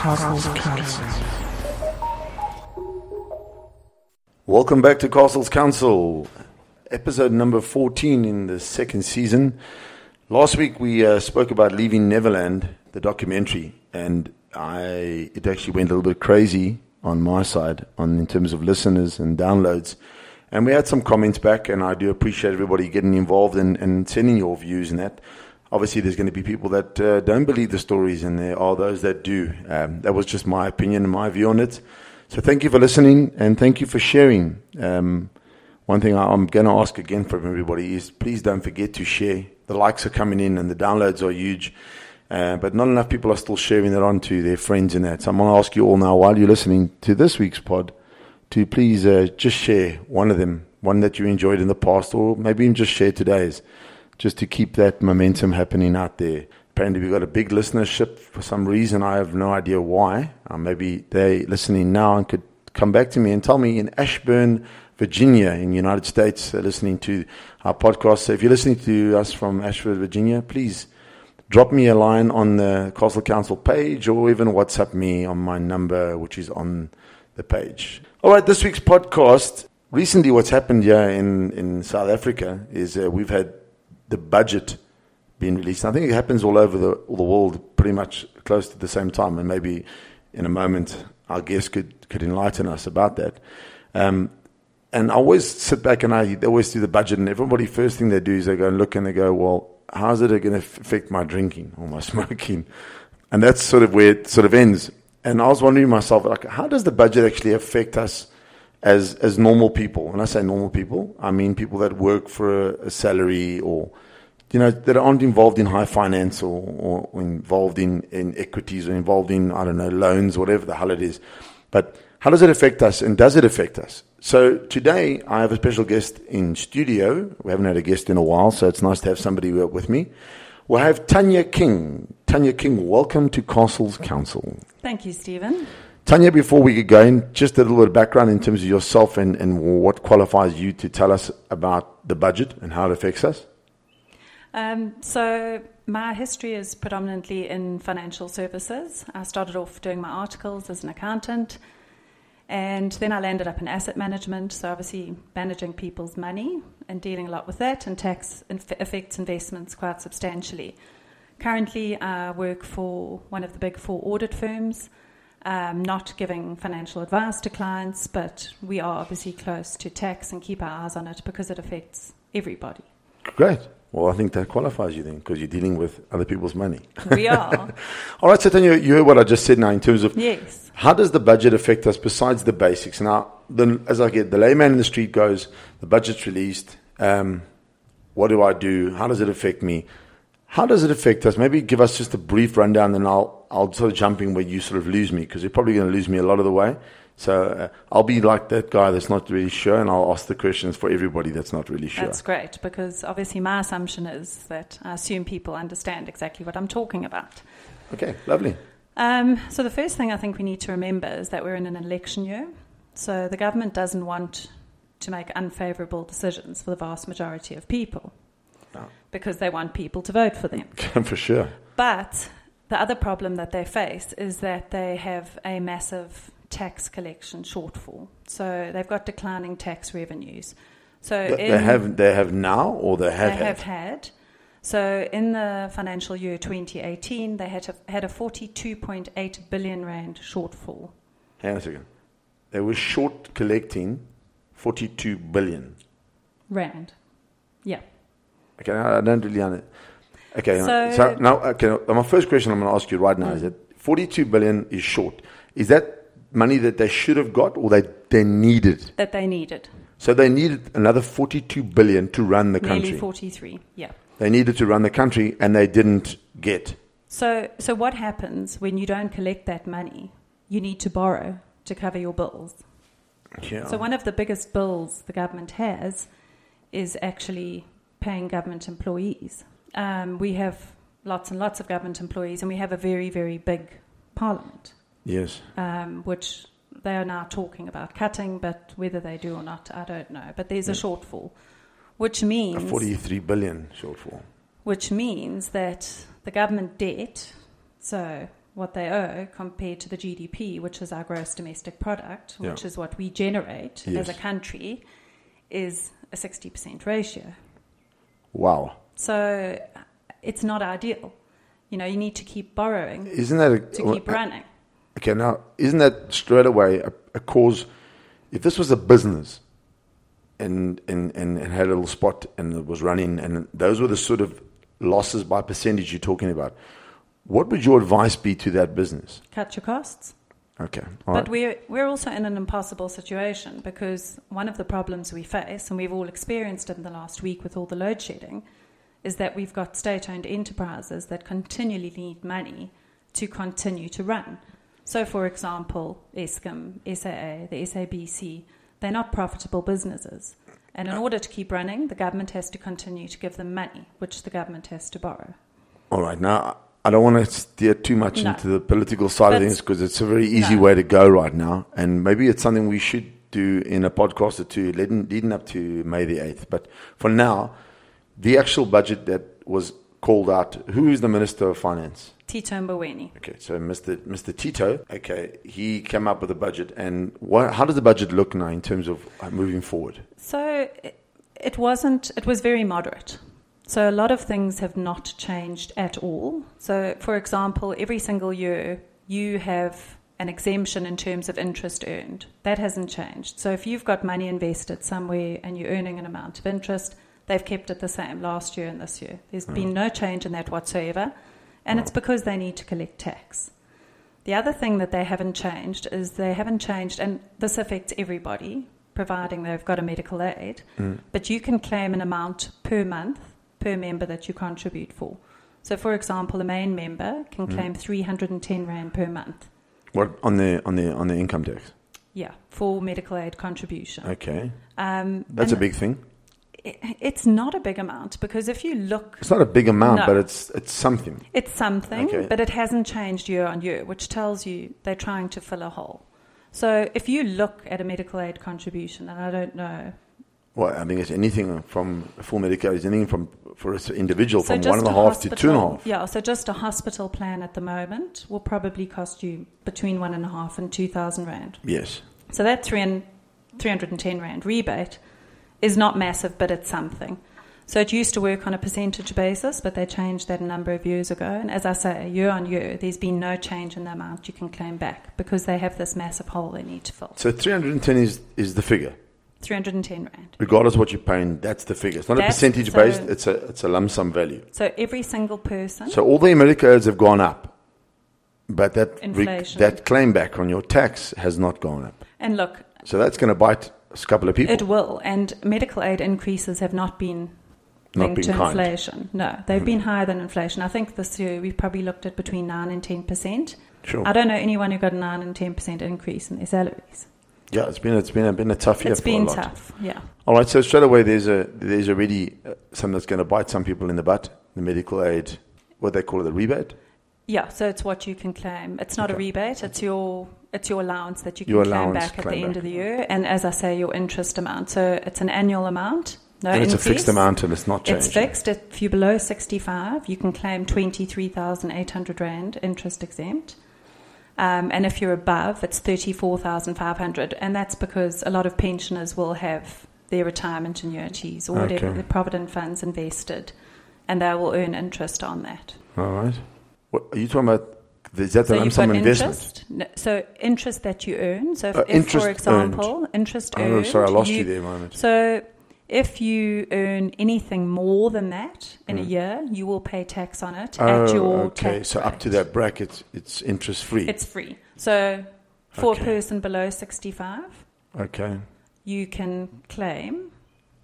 Castles Council. Welcome back to Castles Council, episode number 14 in the second season. Last week we uh, spoke about Leaving Neverland, the documentary, and I it actually went a little bit crazy on my side on in terms of listeners and downloads. And we had some comments back, and I do appreciate everybody getting involved and, and sending your views and that. Obviously, there's going to be people that uh, don't believe the stories, and there are those that do. Um, that was just my opinion and my view on it. So thank you for listening, and thank you for sharing. Um, one thing I'm going to ask again from everybody is please don't forget to share. The likes are coming in, and the downloads are huge. Uh, but not enough people are still sharing it on to their friends and that. So I'm going to ask you all now, while you're listening to this week's pod, to please uh, just share one of them, one that you enjoyed in the past, or maybe even just share today's, just to keep that momentum happening out there. Apparently, we've got a big listenership for some reason. I have no idea why. Uh, maybe they're listening now and could come back to me and tell me in Ashburn, Virginia, in the United States, they're listening to our podcast. So if you're listening to us from Ashford, Virginia, please drop me a line on the Castle Council page or even WhatsApp me on my number, which is on the page. All right, this week's podcast. Recently, what's happened here in, in South Africa is uh, we've had the budget being released. I think it happens all over the, all the world pretty much close to the same time, and maybe in a moment our guest could, could enlighten us about that. Um, and I always sit back and I always do the budget, and everybody first thing they do is they go and look and they go, well, how's it going to affect my drinking or my smoking? And that's sort of where it sort of ends. And I was wondering myself, like, how does the budget actually affect us as as normal people? When I say normal people, I mean people that work for a, a salary or you know that aren't involved in high finance or, or involved in, in equities or involved in I don't know loans, whatever the hell it is. But how does it affect us, and does it affect us? So today I have a special guest in studio. We haven't had a guest in a while, so it's nice to have somebody with me. We'll have Tanya King. Tanya King, welcome to Castles Council. Thank you, Stephen. Tanya, before we get going, just a little bit of background in terms of yourself and, and what qualifies you to tell us about the budget and how it affects us. Um, so, my history is predominantly in financial services. I started off doing my articles as an accountant, and then I landed up in asset management. So, obviously, managing people's money and dealing a lot with that, and tax affects investments quite substantially. Currently, I work for one of the big four audit firms, um, not giving financial advice to clients, but we are obviously close to tax and keep our eyes on it because it affects everybody. Great. Well, I think that qualifies you then because you're dealing with other people's money. We are. All right, so Tanya, you heard what I just said now in terms of yes. how does the budget affect us besides the basics? Now, the, as I get the layman in the street goes, the budget's released. Um, what do I do? How does it affect me? How does it affect us? Maybe give us just a brief rundown, then I'll I'll sort of jump in where you sort of lose me because you're probably going to lose me a lot of the way. So uh, I'll be like that guy that's not really sure, and I'll ask the questions for everybody that's not really sure. That's great because obviously my assumption is that I assume people understand exactly what I'm talking about. Okay, lovely. Um, so the first thing I think we need to remember is that we're in an election year. So the government doesn't want to make unfavourable decisions for the vast majority of people No. because they want people to vote for them. for sure. But the other problem that they face is that they have a massive tax collection shortfall. So they've got declining tax revenues. So Th- in, they have they have now or they have they had. have had. So in the financial year 2018, they had a, had a 42.8 billion rand shortfall. Hang on a second. They were short collecting 42 billion. Rand. Yeah. Okay, I I don't really understand. Okay, So- so, now, okay, my first question I'm going to ask you right now is that 42 billion is short. Is that money that they should have got or they, they needed? That they needed. So they needed another 42 billion to run the Nearly country. 43. Yeah. They needed to run the country and they didn't get. So, so what happens when you don't collect that money? You need to borrow to cover your bills. Yeah. So one of the biggest bills the government has is actually paying government employees. Um, we have lots and lots of government employees, and we have a very, very big parliament, yes. um, which they are now talking about cutting, but whether they do or not, I don't know. But there's a shortfall, which means. A means 43 billion shortfall. which means that the government debt, so what they owe compared to the GDP, which is our gross domestic product, Yeah. which is what we generate Yes. as a country, is a 60% ratio. Wow. So it's not ideal. You know, you need to keep borrowing Isn't that a, to keep running. Okay, now isn't that straight away a, a cause? If this was a business, and, and and had a little spot and it was running, and those were the sort of losses by percentage you're talking about, what would your advice be to that business? Cut your costs. Okay, all But right. we're, we're also in an impossible situation because one of the problems we face, and we've all experienced it in the last week with all the load shedding, is that we've got state owned enterprises that continually need money to continue to run. So, for example, Eskom, SAA, the SABC, they're not profitable businesses. And in order to keep running, the government has to continue to give them money, which the government has to borrow. All right. Now, I don't want to steer too much No. into the political side of things because it's a very easy No. way to go right now. And maybe it's something we should do in a podcast or two leading, leading up to May the 8th. But for now, the actual budget that was called out, who is the Minister of Finance? Tito Mboweni. Okay, so Mr. Mr. Tito, okay, he came up with a budget. And what, how does the budget look now in terms of uh, moving forward? So it, it wasn't, it was very moderate. So a lot of things have not changed at all. So, for example, every single year you have an exemption in terms of interest earned. That hasn't changed. So if you've got money invested somewhere and you're earning an amount of interest, they've kept it the same last year and this year. There's hmm. been no change in that whatsoever. And it's hmm. because they need to collect tax. The other thing that they haven't changed is they haven't changed, and this affects everybody, providing they've got a medical aid, hmm. but you can claim an amount per month per member that you contribute for. So, for example, a main member can claim 310 Rand per month. What on the on the on the income tax? Yeah, for medical aid contribution. Okay, Um, that's a big thing. It- It's not a big amount because if you look It's not a big amount, No. but it's it's something. It's something, Okay. but it hasn't changed year on year, which tells you they're trying to fill a hole. So if you look at a medical aid contribution, and I don't know, Well, I mean, it's anything from full Medicare is anything from for an individual so from one and a half one and a a half to two and a hospital- half. Yeah, so just a hospital plan at the moment will probably cost you between one and a half and two thousand rand. Yes. So that three and three hundred and ten rand rebate is not massive, but it's something. So it used to work on a percentage basis, but they changed that a number of years ago. And as I say, year on year, there's been no change in the amount you can claim back because they have this massive hole they need to fill. So 310 is, is the figure. 310 rand. Regardless of what you're paying, that's the figure. It's not That's- a percentage so- based, it's a, it's a lump sum value. So every single person, So all the Medicaid have gone up, but that, re- that claim back on your tax has not gone up. and look, So that's going to bite a couple of people. it will. And medical aid increases have not been Not linked been to kind. inflation. No, they've been higher than inflation. I think this year we've probably looked at between 9 and 10%. Sure. I don't know anyone who got a 9 and 10% increase in their salaries. Yeah, it's been it's been a, been a tough year It's for been a lot. tough, yeah. All right, so straight away there's a there's already uh, something that's going to bite some people in the butt. The medical aid, what they call it, the rebate. Yeah, so it's what you can claim. It's not a rebate. It's your it's your allowance that you can Your claim back at the claim end back. of the year. And as I say, your interest amount. So it's an annual amount. No and it's a fixed amount and it's not changing. It's fixed. If you're below 65, you can claim 23,800 Rand interest exempt. Um, and if you're above, it's 34,500. And that's because a lot of pensioners will have their retirement annuities or whatever, Okay. their provident funds invested, and they will earn interest on that. All right. What, are you talking about? Is that the So lump you've sum investment? interest. No, so interest that you earn. So if, Uh, if for example, interest earned. Oh, earned. sorry, I lost you, you there a moment. So if you earn anything more than that in a Mm. year, you will pay tax on it Oh, at your okay. So up to that bracket, it's interest free. It's free. So for Okay. a person below 65, okay. you can claim.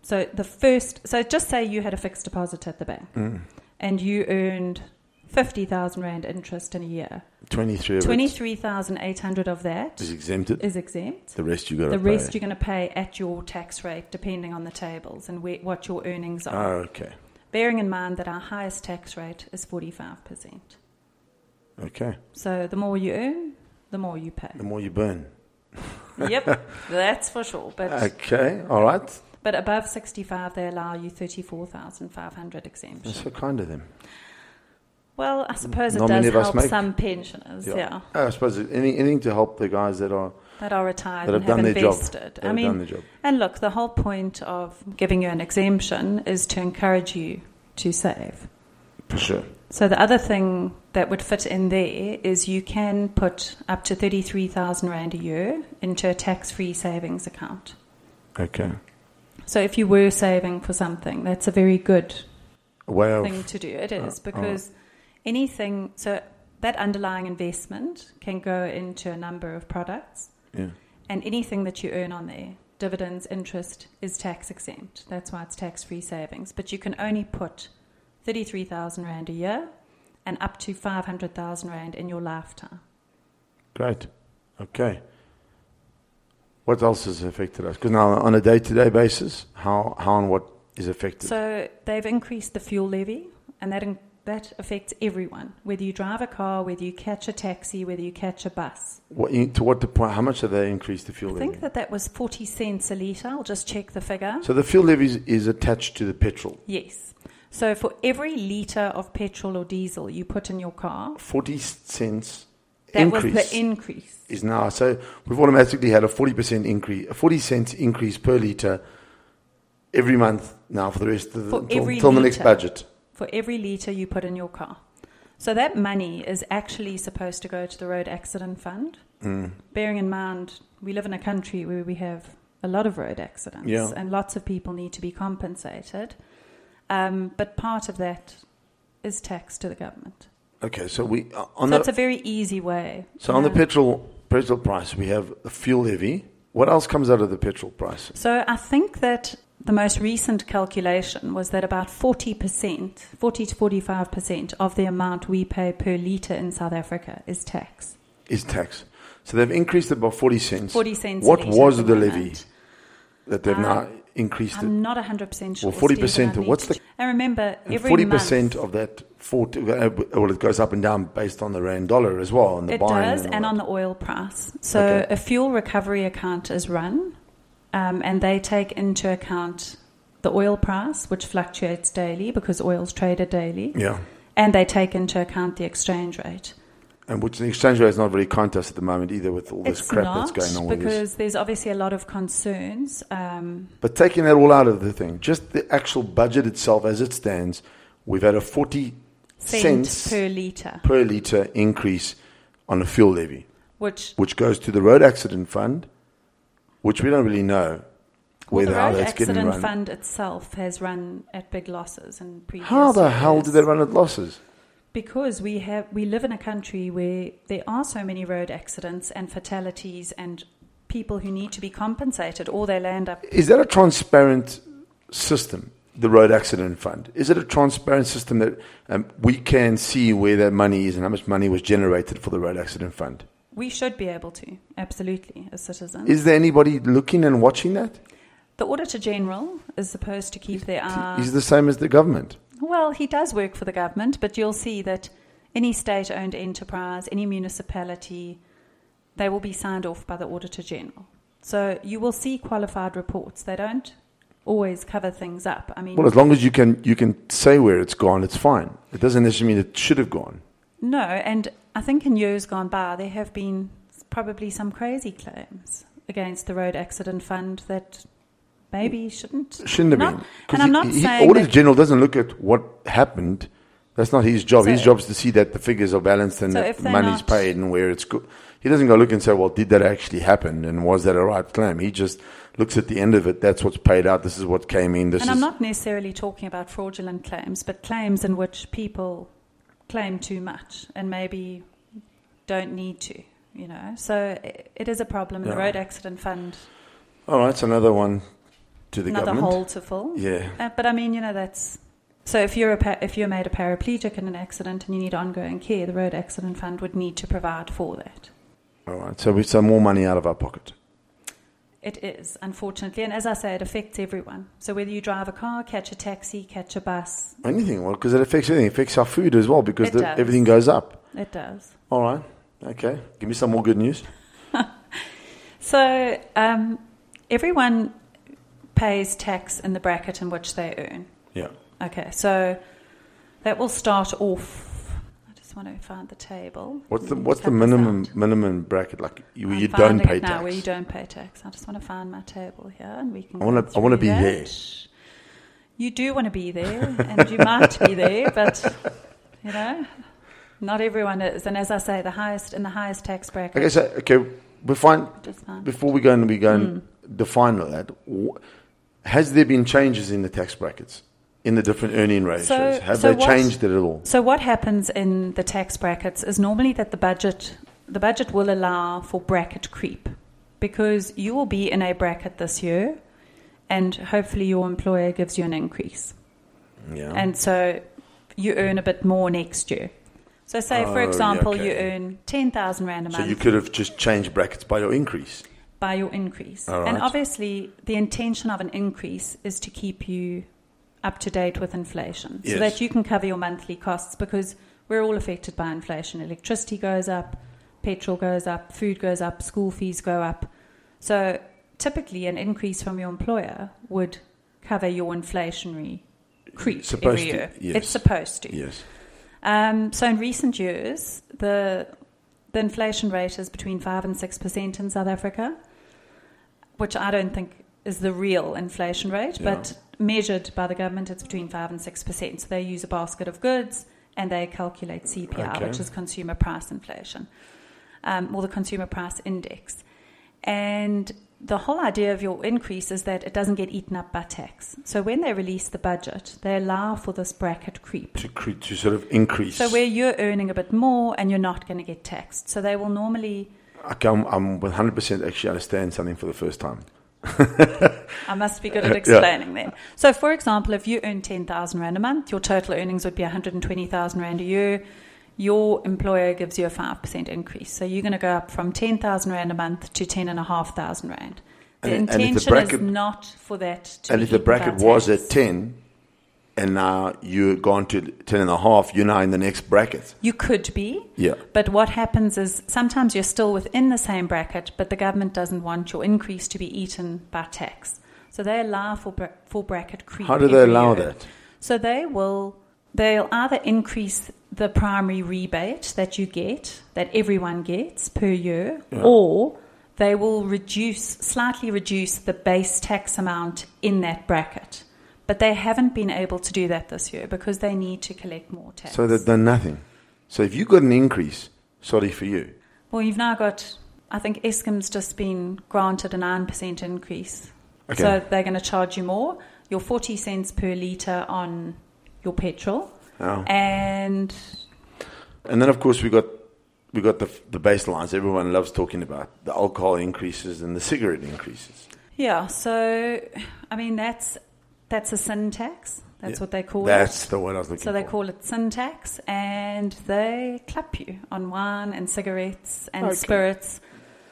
So the first, so just say you had a fixed deposit at the bank Mm. and you earned 50,000 Rand interest in a year. 23 of it 23,800 of that is exempted. is exempt. the rest you got The pay. rest you're going to pay at your tax rate, depending on the tables and where, what your earnings are. Oh, okay. Bearing in mind that our highest tax rate is 45%. Okay. So the more you earn, the more you pay. The more you burn. yep, that's for sure. But Okay. All right. but above 65, they allow you 34,500 That's so kind of them. Well, I suppose it Not does many of us help some pensioners, yeah. Oh, I suppose any, anything to help the guys that are that are retired that have done their job. invested. That I have mean, done their job. and look, the whole point of giving you an exemption is to encourage you to save. For sure. So the other thing that would fit in there is you can put up to 33,000 Rand a year into a tax-free savings account. Okay. So if you were saving for something, that's a very good way of thing to do. It Oh, is uh, uh, because anything, so that underlying investment can go into a number of products, yeah. and anything that you earn on there, dividends, interest, is tax exempt. That's why it's tax free savings. But you can only put 33,000 Rand a year and up to 500,000 Rand in your lifetime. Great. Okay. What else has affected us? Because now, on a day-to-day basis, how how and what is affected? So they've increased the fuel levy, and that in, that affects everyone, whether you drive a car, whether you catch a taxi, whether you catch a bus. what, to what the point? How much have they increased the fuel I think levy? that that was 40 cents a litre. I'll just check the figure. So the fuel levy is, is attached to the petrol. yes. So for every litre of petrol or diesel you put in your car, Forty cents that increase was the increase. is now. So we've automatically had a forty percent increase, a forty cents increase per liter every month now for the rest of the until, until the next budget. For every litre you put in your car. So that money is actually supposed to go to the road accident fund. Mm. Bearing in mind, we live in a country where we have a lot of road accidents Yeah. and lots of people need to be compensated. Um, but part of that is tax to the government. Okay, so we uh, on so the it's a very easy way. so on the petrol petrol price we have the fuel levy. What else comes out of the petrol price? So I think that the most recent calculation was that about 40%, 40 to 45% of the amount we pay per litre in South Africa is tax. Is tax. So they've increased it by forty cents. 40 cents. What was the levy that they've Uh, now increased it? I'm not 100% sure. Well, 40%, Stephen, I what's the- And remember, And every forty percent month, of that forty uh, well it goes up and down based on the rand dollar as well and the it does, and, and on the oil price. So Okay. a fuel recovery account is run, um, and they take into account the oil price, which fluctuates daily because oil's traded daily, yeah. and they take into account the exchange rate. And which the exchange rate is not to us at the moment either with all this it's crap that's going on because there's obviously a lot of concerns. Um, But taking that all out of the thing, just the actual budget itself as it stands, we've had a 40 cent cents per litre, per litre increase on a fuel levy, which which goes to the road accident fund, which we don't really know well, whether the how road accident fund itself has run at big losses in previous How the hell did they run at losses? Because we have we live in a country where there are so many road accidents and fatalities and people who need to be compensated or they land up Is that a transparent system, the road accident fund? Is it a transparent system that um, we can see where that money is and how much money was generated for the road accident fund? We should be able to absolutely as citizens Is there anybody looking and watching that? the auditor general is supposed to keep their eye He's the same as the government. well he does work for the government but you'll see that any state owned enterprise any municipality they will be signed off by the auditor general so you will see qualified reports they don't always cover things up i mean Well, as long as you can you can say where it's gone, it's fine. It doesn't necessarily mean it should have gone. No, and I think in years gone by, there have been probably some crazy claims against the road accident fund that maybe shouldn't. Shouldn't have Not- been. and I'm not he, saying Auditor General doesn't look at what happened. That's not his job. his job is to see that the figures are balanced and So that the money's not- paid and where it's good. He doesn't go look and say, well, did that actually happen? And was that a right claim? He just looks at the end of it. That's what's paid out. This is what came in. This And. I'm not necessarily talking about fraudulent claims, but claims in which people claim too much and maybe don't need to. You know, so i- it is a problem. and The road accident fund, All right, it's another one to the another government. hole to fill. Yeah. Uh, but I mean, you know, that's so. If you're a pa- if you're made a paraplegic in an accident and you need ongoing care, the road accident fund would need to provide for that. All right. So we some more money out of our pocket. It is unfortunately, and as I say, it affects everyone. So whether you drive a car, catch a taxi, catch a bus, Anything. Well, because it affects everything. It affects our food as well because the, everything goes up. it does. All right. Okay. Give me some more good news. So um, everyone pays tax in the bracket in which they earn. Yeah. Okay, so that will start off want to find the table. What's the what's the minimum minimum bracket like? You, you don't pay it now tax. Where you don't pay tax. I just want to find my table here, and we can. I wanna- I wanna be that. there. You do want to be there, and you might be there, but you know, not everyone is. And as I say, the highest in the highest tax bracket. Okay, so okay, we find before we go and we go and hmm. define all that. Has there been changes in the tax brackets in the different earning ratios? So- Have so they what- changed it at all? So what happens in the tax brackets is normally that the budget the budget will allow for bracket creep because you will be in a bracket this year and hopefully your employer gives you an increase. Yeah. And so you earn a bit more next year. So say Oh, for example you earn 10,000 rand a month. so you could have just changed brackets by your increase. by your increase. And obviously, the intention of an increase is to keep you up to date with inflation so that you can cover your monthly costs because we're all affected by inflation. Electricity goes up, petrol goes up, food goes up, school fees go up. So typically, an increase from your employer would cover your inflationary creep Supposed every to, yes. It's supposed to. Yes. Um, so in recent years, the the inflation rate is between five and six percent in South Africa, which I don't think is the real inflation rate, Yeah. but measured by the government, it's between five and six percent. So they use a basket of goods and they calculate CPI, Okay. which is consumer price inflation, um, or the consumer price index, and the whole idea of your increase is that it doesn't get eaten up by tax. So when they release the budget, they allow for this bracket creep. To cre- to sort of increase. So where you're earning a bit more and you're not going to get taxed. So they will normally, Okay, I'm, I'm 100% actually understand something for the first time. I must be good at Yeah. explaining then. So for example, if you earn 10,000 Rand a month, your total earnings would be 120,000 Rand a year. Your employer gives you a 5% increase. So you're going to go up from 10,000 Rand a month to 10,500 Rand. The And- and intention bracket- is not for that to And if the bracket was at 10 and now you're gone to 10 and a half, you're now in the next bracket. You could be. Yeah. But what happens is sometimes you're still within the same bracket, but the government doesn't want your increase to be eaten by tax. So they allow for, bra- for bracket creep. How do they allow year. that? So they will they'll either increase the primary rebate that you get, that everyone gets per year, Yeah. or they will reduce slightly reduce the base tax amount in that bracket. But they haven't been able to do that this year because they need to collect more tax. So they've done nothing. So if you got an increase, sorry for you. Well, you've now got, I think Eskom's just been granted a 9% increase. Okay. So they're going to charge you more. Your 40 cents per litre on your petrol. Oh. And And then, of course, we got we got the the baselines everyone loves talking about the alcohol increases and the cigarette increases. yeah, so, I mean, that's that's a sin tax. That's Yeah. what they call That's it. That's the word I was looking for. So they for. call it sin tax, and they clap you on wine and cigarettes and Okay. spirits.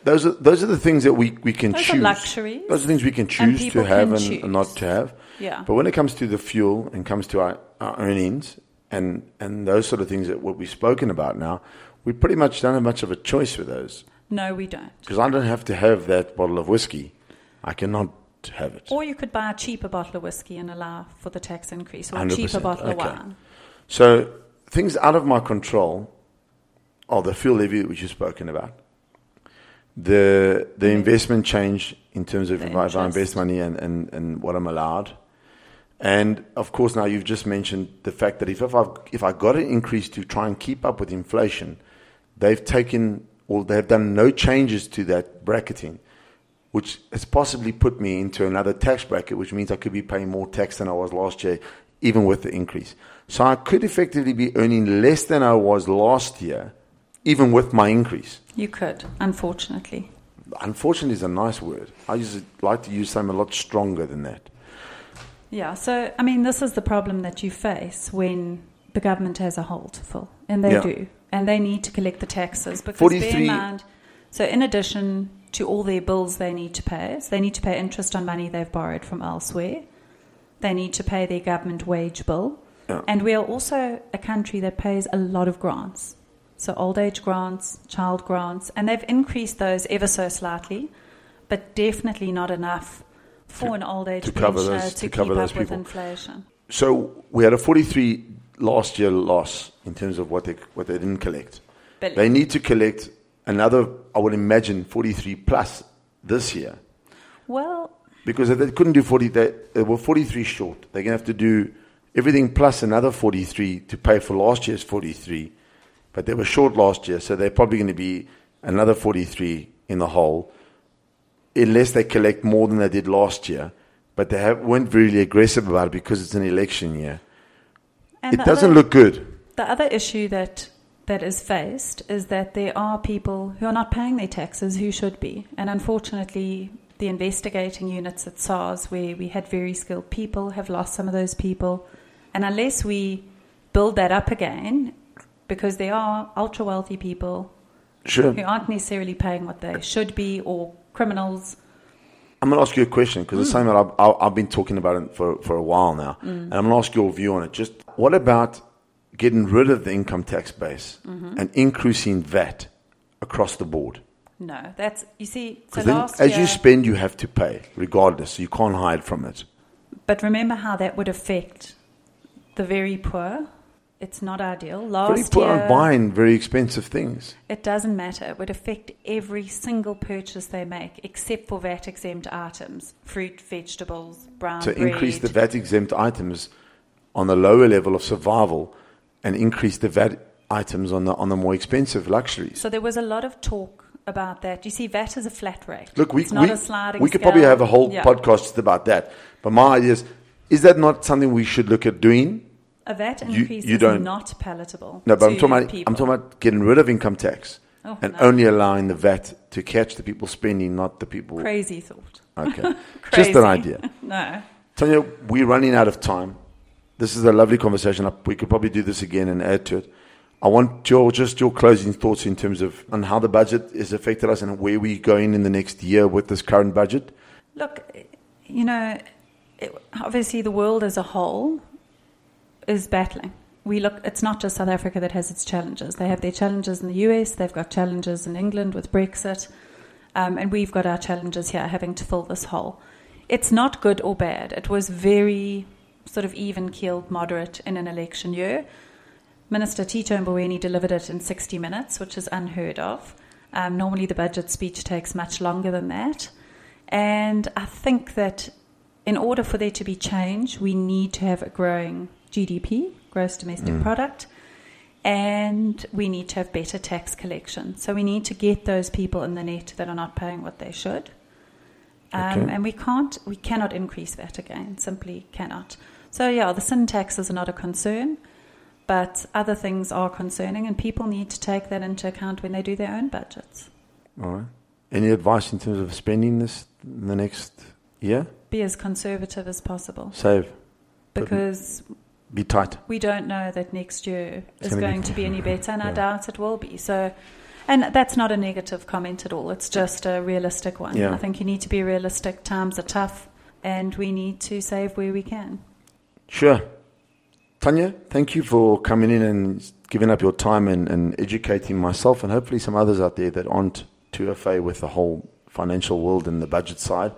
Those are those are the things that we, we can Those are choose. luxuries. Those are things we can choose to have and, and not to have. Yeah. But when it comes to the fuel and comes to our, our earnings and and those sort of things that what we've spoken about now, we pretty much don't have much of a choice with those No, we don't. because I don't have to have that bottle of whiskey. I cannot have it. Or you could buy a cheaper bottle of whiskey and allow for the tax increase, or a 100%, cheaper bottle okay. of wine. So things out of my control are the fuel levy which you've spoken about. The the Mm. investment change in terms of The if I, if I invest money and, and, and what I'm allowed. And of course now you've just mentioned the fact that if, if I've if I got an increase to try and keep up with inflation, they've taken or they've done no changes to that bracketing, which has possibly put me into another tax bracket, which means I could be paying more tax than I was last year, even with the increase. So I could effectively be earning less than I was last year, even with my increase. You could, unfortunately. Unfortunately, is a nice word. I usually like to use something a lot stronger than that. Yeah, so I mean, this is the problem that you face when the government has a hole to fill, and they Yeah. do, and they need to collect the taxes because bear 43 in mind. So, in addition to all their bills they need to pay, so they need to pay interest on money they've borrowed from elsewhere. They need to pay their government wage bill, Yeah. and we are also a country that pays a lot of grants. So, old age grants, child grants, and they've increased those ever so slightly, but definitely not enough for To- an old age to cover pensioner those- to, to keep cover up those with people. inflation. So we had a 43 last year loss in terms of what they what they didn't collect. Billion. They need to collect another, I would imagine, 43 plus this year. Well, Because if they couldn't do 40, they, they were 43 short. They're going to have to do everything plus another 43 to pay for last year's 43. But they were short last year, so they're probably going to be another 43 in the hole, unless they collect more than they did last year. But they have, weren't really aggressive about it because it's an election year. and it doesn't other- look good. The other issue that that is faced is that there are people who are not paying their taxes who should be, and unfortunately, the investigating units at SARS, where we had very skilled people, have lost some of those people, and unless we build that up again, because there are ultra wealthy people Sure. who aren't necessarily paying what they should be, or criminals. I'm going to ask you a question because it's mm. something that I've, I've- I've been talking about for, for a while now. Mm. And I'm going to ask your view on it. Just what about getting rid of the income tax base mm-hmm. and increasing VAT across the board? No, that's you see. So then as year, you spend, you have to pay regardless. You can't hide from it. But remember how that would affect the very poor. It's not ideal. Very Last poor year, aren't buying very expensive things. it doesn't matter. It would affect every single purchase they make, except for VAT exempt items: fruit, vegetables, brown To increase the VAT exempt items on the lower level of survival and increase the VAT items on the, on the more expensive luxuries. So there was a lot of talk about that. You see, VAT is a flat rate. Look, we, it's not we, a sliding scale. we could scale. probably have a whole Yeah. podcast just about that. But my idea is, is that not something we should look at doing? A VAT increase you is don't- not palatable. No, but I'm talking about, people. I'm talking about getting rid of income tax Oh, and no. only allowing the VAT to catch the people spending, not the people. crazy thought. Okay. Just an idea. No. Tanya, we're running out of time. This is a lovely conversation. We could probably do this again and add to it. I want your just your closing thoughts in terms of on how the budget has affected us and where we're going in the next year with this current budget. Look, you know, it, obviously the world as a whole is battling. We look. It's not just South Africa that has its challenges. They have their challenges in the US. They've got challenges in England with Brexit, um, and we've got our challenges here, having to fill this hole. It's not good or bad. It was very sort of even keeled, moderate in an election year. Minister Tito Mboweni delivered it in 60 minutes, which is unheard of. Um, normally, the budget speech takes much longer than that. And I think that in order for there to be change, we need to have a growing GDP, gross domestic product, and we need to have better tax collection. So we need to get those people in the net that are not paying what they should. Um, Okay. And we can't, we cannot increase that again, simply cannot. So yeah, the sin taxes are not a concern, but other things are concerning, and people need to take that into account when they do their own budgets. All right. Any advice in terms of spending this in the next year? Be as conservative as possible, Save. because Be tight. we don't know that next year It's is gonna be- to be any better, and I doubt it will be. So, and that's not a negative comment at all. It's just a realistic one. Yeah. I think you need to be realistic. Times are tough, and we need to save where we can. Sure. Tanya, thank you for coming in and giving up your time and, and educating myself and hopefully some others out there that aren't too affair with the whole financial world and the budget side.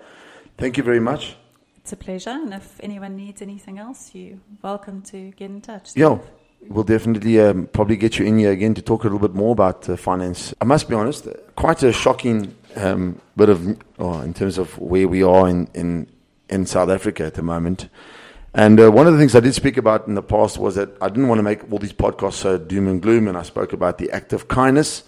Thank you very much. It's a pleasure, and if anyone needs anything else, you're welcome to get in touch. Yeah, we'll definitely um, probably get you in here again to talk a little bit more about uh, finance. I must be honest, quite a shocking um, bit of, oh, in terms of where we are in, in, in South Africa at the moment. And uh, one of the things I did speak about in the past was that I didn't want to make all these podcasts so doom and gloom, and I spoke about the act of kindness.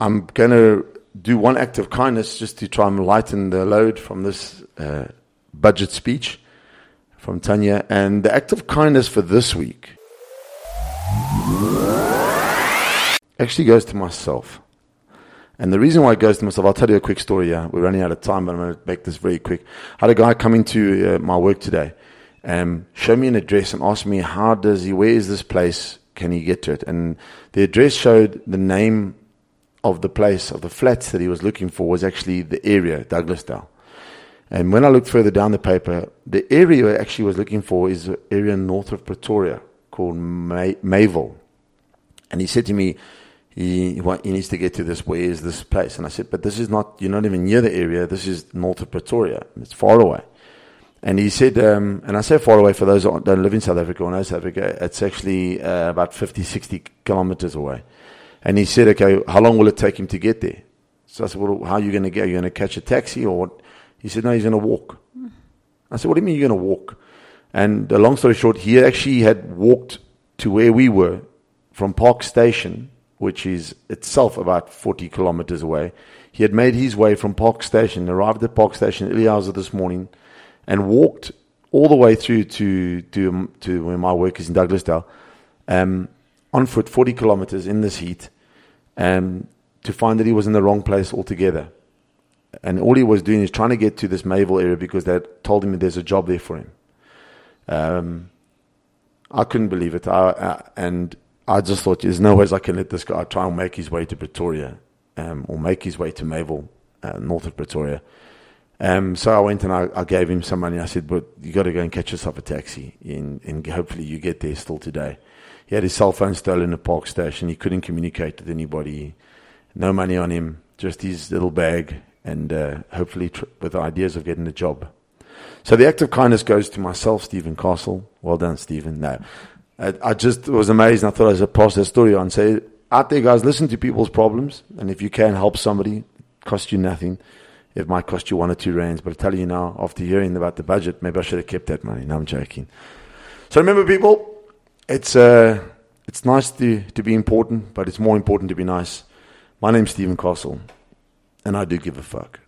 I'm going to do one act of kindness just to try and lighten the load from this uh, budget speech from Tanya. And the act of kindness for this week actually goes to myself. And the reason why it goes to myself, I'll tell you a quick story. Yeah, we're running out of time, but I'm going to make this very quick. I had a guy come into uh, my work today, um, show me an address, and ask me how does he, where is this place? Can he get to it? And the address showed the name of the place of the flats that he was looking for was actually the area Douglasdale. And when I looked further down the paper, the area he actually was looking for is an area north of Pretoria called May- Mayville. And he said to me, he, he needs to get to this. Where is this place? And I said, but this is not, you're not even near the area. This is north of Pretoria. It's far away. And he said, um, and I say far away for those that don't live in South Africa or know South Africa, it's actually uh, about 50, 60 kilometers away. And he said, okay, how long will it take him to get there? So I said, well, how are you going to get? Are you going to catch a taxi or what? He said, no, he's going to walk. I said, what do you mean you're going to walk? And the long story short, he actually had walked to where we were from Park Station, which is itself about 40 kilometers away. He had made his way from Park Station, arrived at Park Station early hours of this morning, and walked all the way through to, to, to where my work is in Douglasdale, um, on foot, 40 kilometers in this heat, um, to find that he was in the wrong place altogether. And all he was doing is trying to get to this Mayville area because they told him there's a job there for him. Um, I couldn't believe it. I, I, and I just thought, there's no ways I can let this guy try and make his way to Pretoria um, or make his way to Mayville, uh, north of Pretoria. Um, so I went and I, I, gave him some money. I said, but you got to go and catch yourself a taxi and, and hopefully you get there still today. He had his cell phone stolen in a park station. He couldn't communicate with anybody. No money on him, just his little bag and uh, hopefully tr- with ideas of getting a job. So the act of kindness goes to myself, Stephen Castle. Well done, Stephen. No, I, I just was amazed. I thought I would pass that story on. Say, out there, guys, listen to people's problems. And if you can help somebody, cost you nothing. It might cost you one or two rands. But I tell you now, after hearing about the budget, maybe I should have kept that money. No, I'm joking. So remember, people, it's, uh, it's nice to, to be important, but it's more important to be nice. My name's Stephen Castle, and I do give a fuck.